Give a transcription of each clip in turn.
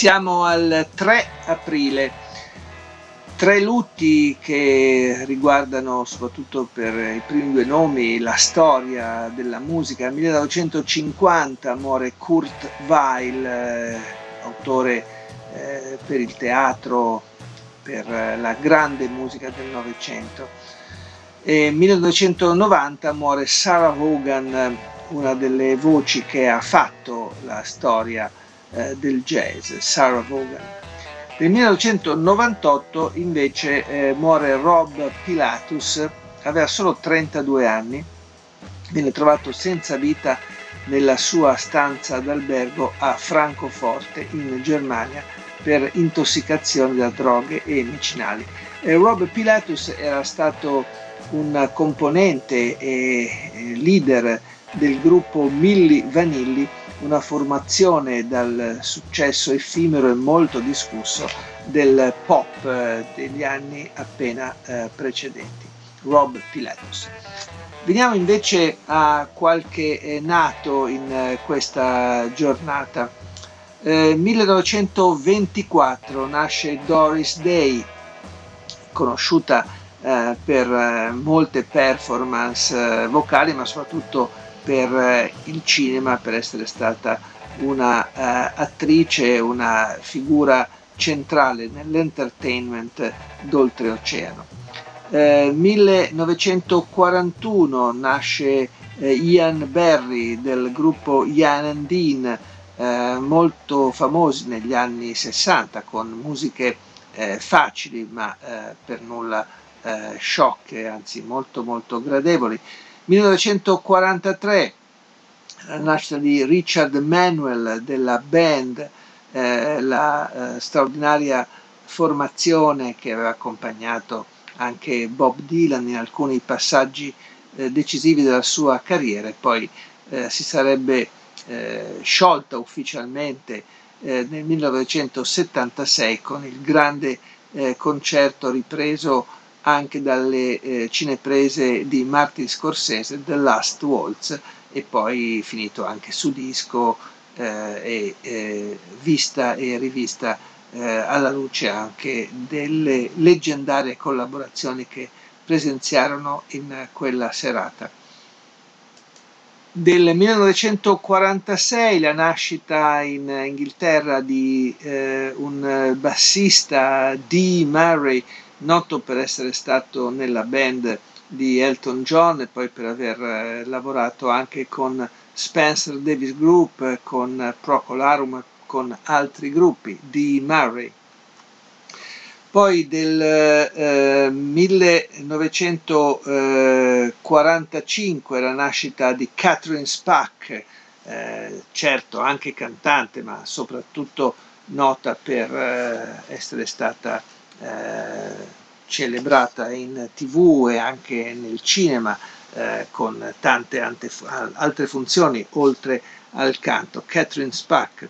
Siamo al 3 aprile, tre lutti che riguardano soprattutto per i primi due nomi la storia della musica. Nel 1950 muore Kurt Weill, eh, autore eh, per il teatro, per la grande musica del Novecento. Nel 1990 muore Sarah Vaughan, una delle voci che ha fatto la storia eh, del jazz, Sarah Vaughan. Nel 1998 invece eh, muore Rob Pilatus, aveva solo 32 anni, viene trovato senza vita nella sua stanza d'albergo a Francoforte in Germania per intossicazione da droghe e medicinali. Eh, Rob Pilatus era stato un componente e leader del gruppo Milli Vanilli una formazione dal successo effimero e molto discusso del pop eh, degli anni appena eh, precedenti, Rob Pilatus. Veniamo invece a qualche eh, nato in questa giornata. Eh, 1924 nasce Doris Day, conosciuta eh, per molte performance vocali, ma soprattutto per eh, il cinema, per essere stata una uh, attrice, una figura centrale nell'entertainment d'oltreoceano. Eh, 1941 nasce eh, Ian Berry del gruppo Ian and Dean, eh, molto famosi negli anni 60 con musiche eh, facili ma per nulla sciocche, anzi molto molto gradevoli. 1943, la nascita di Richard Manuel della band, eh, la eh, straordinaria formazione che aveva accompagnato anche Bob Dylan in alcuni passaggi eh, decisivi della sua carriera e poi eh, si sarebbe eh, sciolta ufficialmente eh, nel 1976 con il grande concerto ripreso anche dalle eh, cineprese di Martin Scorsese, The Last Waltz, e poi finito anche su disco eh, e eh, vista e rivista eh, alla luce anche delle leggendarie collaborazioni che presenziarono in quella serata. Del 1946 la nascita in Inghilterra di eh, un bassista D. Murray noto per essere stato nella band di Elton John e poi per aver eh, lavorato anche con Spencer Davis Group, con Procol Harum, con altri gruppi, di Murray. Poi del eh, 1945 la nascita di Catherine Spack, eh, certo anche cantante, ma soprattutto nota per eh, essere stata eh, celebrata in tv e anche nel cinema eh, con tante altre funzioni oltre al canto, Catherine Spack.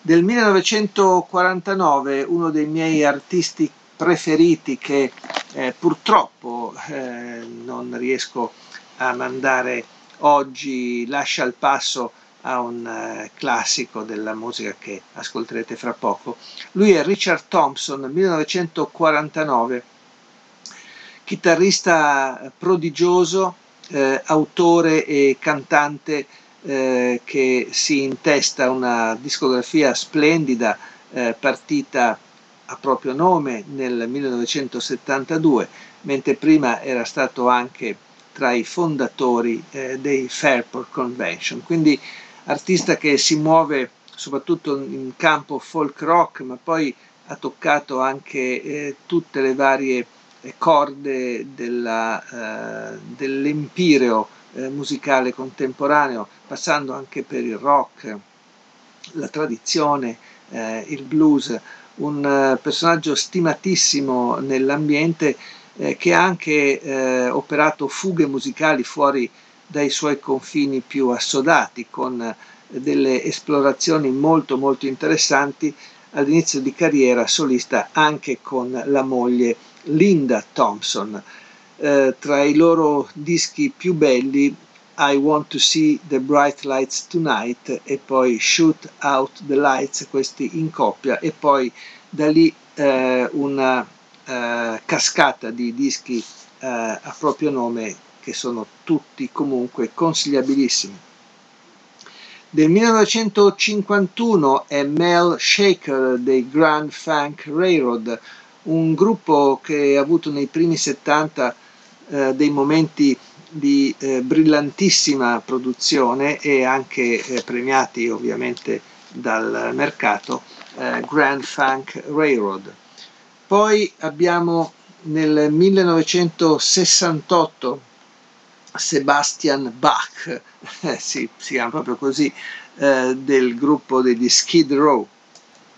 Del 1949 uno dei miei artisti preferiti che eh, purtroppo eh, non riesco a mandare oggi lascia il passo a un uh, classico della musica che ascolterete fra poco. Lui è Richard Thompson, 1949, chitarrista prodigioso, eh, autore e cantante eh, che si intesta una discografia splendida eh, partita a proprio nome nel 1972, mentre prima era stato anche tra i fondatori eh, dei Fairport Convention. Quindi artista che si muove soprattutto in campo folk rock, ma poi ha toccato anche eh, tutte le varie eh, corde della, eh, dell'empireo eh, musicale contemporaneo, passando anche per il rock, la tradizione, eh, il blues, un eh, personaggio stimatissimo nell'ambiente che ha anche operato fughe musicali fuori dai suoi confini più assodati con delle esplorazioni molto molto interessanti all'inizio di carriera solista anche con la moglie Linda Thompson. Eh, tra i loro dischi più belli I Want to See the Bright Lights Tonight e poi Shoot Out the Lights, questi in coppia e poi da lì eh, una eh, cascata di dischi eh, a proprio nome che sono tutti comunque consigliabilissimi. Del 1951 è Mel Shaker dei Grand Funk Railroad, un gruppo che ha avuto nei primi 70 eh, dei momenti di eh, brillantissima produzione e anche eh, premiati ovviamente dal mercato eh, Grand Funk Railroad. Poi abbiamo nel 1968 Sebastian Bach, eh, sì, si chiama proprio così, eh, del gruppo degli Skid Row,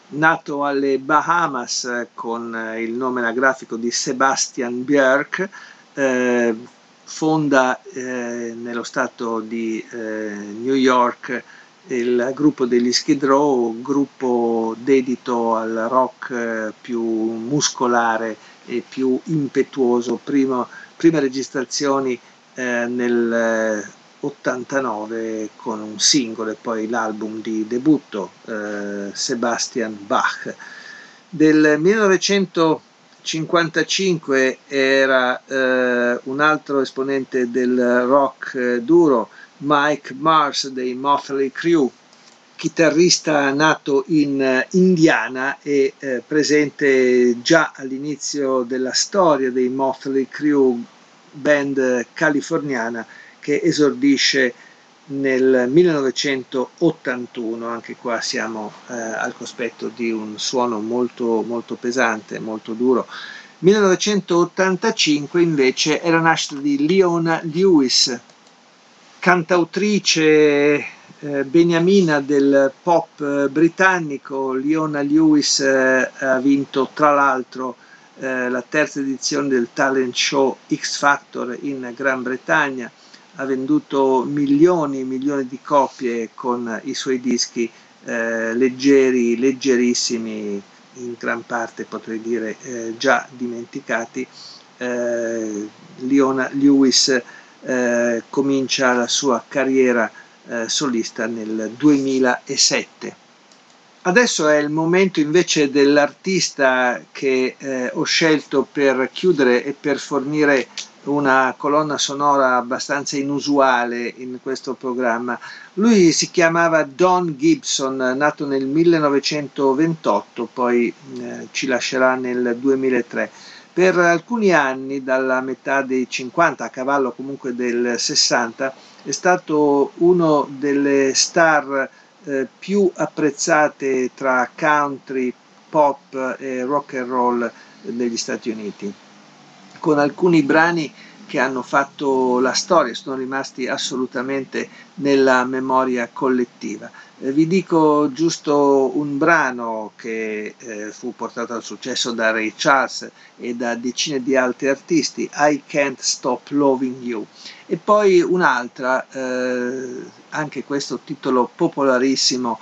nato alle Bahamas eh, con eh, il nome anagrafico di Sebastian Björk, eh, fonda eh, nello stato di New York il gruppo degli Skid Row, gruppo dedito al rock più muscolare e più impetuoso, primo, prime registrazioni eh, nel 89 con un singolo e poi l'album di debutto eh, Sebastian Bach. Del 1955 era eh, un altro esponente del rock eh, duro, Mike Mars dei Motley Crue, chitarrista nato in Indiana e eh, presente già all'inizio della storia dei Motley Crue, band californiana che esordisce nel 1981, anche qua siamo eh, al cospetto di un suono molto, molto pesante, molto duro. 1985 invece è la nascita di Leona Lewis, cantautrice eh, beniamina del pop eh, britannico. Leona Lewis eh, ha vinto tra l'altro eh, la terza edizione del talent show X Factor in Gran Bretagna, ha venduto milioni e milioni di copie con i suoi dischi eh, leggeri, leggerissimi, in gran parte potrei dire eh, già dimenticati. Eh, Leona Lewis eh, comincia la sua carriera solista nel 2007. Adesso è il momento invece dell'artista che eh, ho scelto per chiudere e per fornire una colonna sonora abbastanza inusuale in questo programma. Lui si chiamava Don Gibson, nato nel 1928, poi eh, ci lascerà nel 2003. Per alcuni anni, dalla metà dei 50 a cavallo comunque del 60, è stato uno delle star eh, più apprezzate tra country, pop e rock and roll negli Stati Uniti, con alcuni brani che hanno fatto la storia, sono rimasti assolutamente nella memoria collettiva. Eh, vi dico giusto un brano che eh, fu portato al successo da Ray Charles e da decine di altri artisti, I Can't Stop Loving You, e poi un'altra, eh, anche questo titolo popolarissimo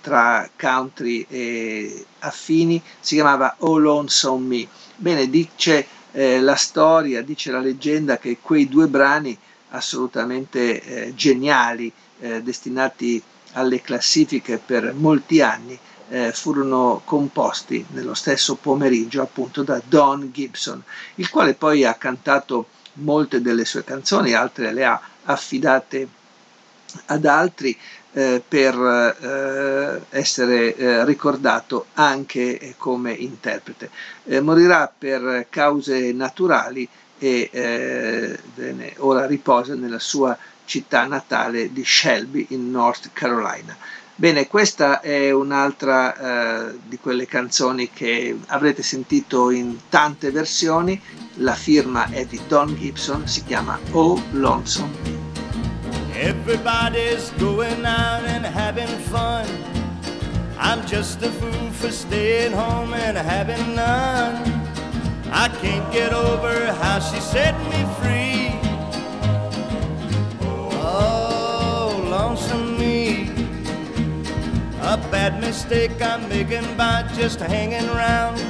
tra country e affini, si chiamava Oh Lonesome Me. Bene, dice eh, la storia, dice la leggenda che quei due brani assolutamente eh, geniali, eh, destinati alle classifiche per molti anni, eh, furono composti nello stesso pomeriggio appunto da Don Gibson, il quale poi ha cantato molte delle sue canzoni, altre le ha affidate ad altri eh, per eh, essere eh, ricordato anche come interprete. Eh, morirà per cause naturali e bene, ora riposa nella sua città natale di Shelby in North Carolina. Bene, questa è un'altra eh, di quelle canzoni che avrete sentito in tante versioni, la firma è di Don Gibson, si chiama Oh Lonesome. Everybody's going out and having fun. I'm just a fool for staying home and having none. I can't get over how she set me free. Oh, lonesome me. A bad mistake I'm making by just hanging around.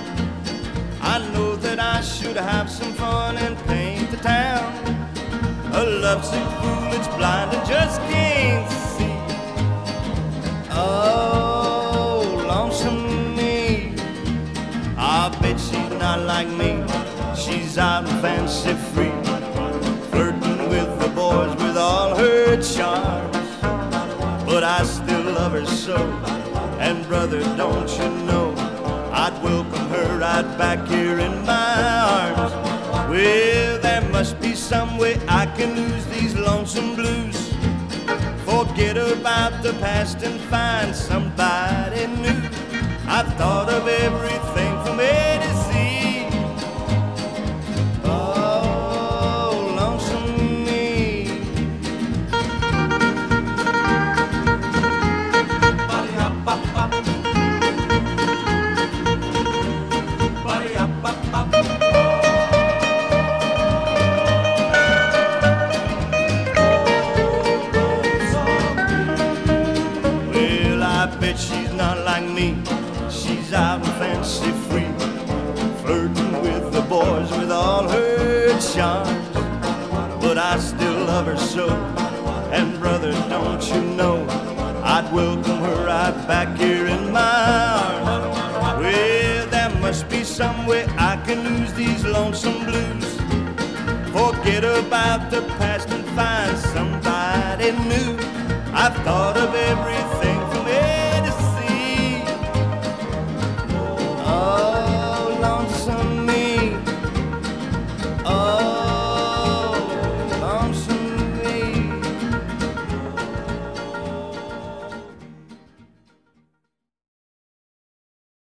I know that I should have some fun and paint the town. Lovesick fool that's blind and just can't see. Oh, lonesome me. I bet she's not like me. She's out and fancy free, flirting with the boys with all her charms. But I still love her so. And brother, don't you know, I'd welcome her right back here in my arms. Well, there must be some way I can lose these lonesome blues. Forget about the past and find somebody new. I've thought of everything She's out and fancy free, flirting with the boys with all her charms. But I still love her so. And brother, don't you know, I'd welcome her right back here in my arms. Well, there must be some way I can lose these lonesome blues. Forget about the past and find somebody new. I've thought of everything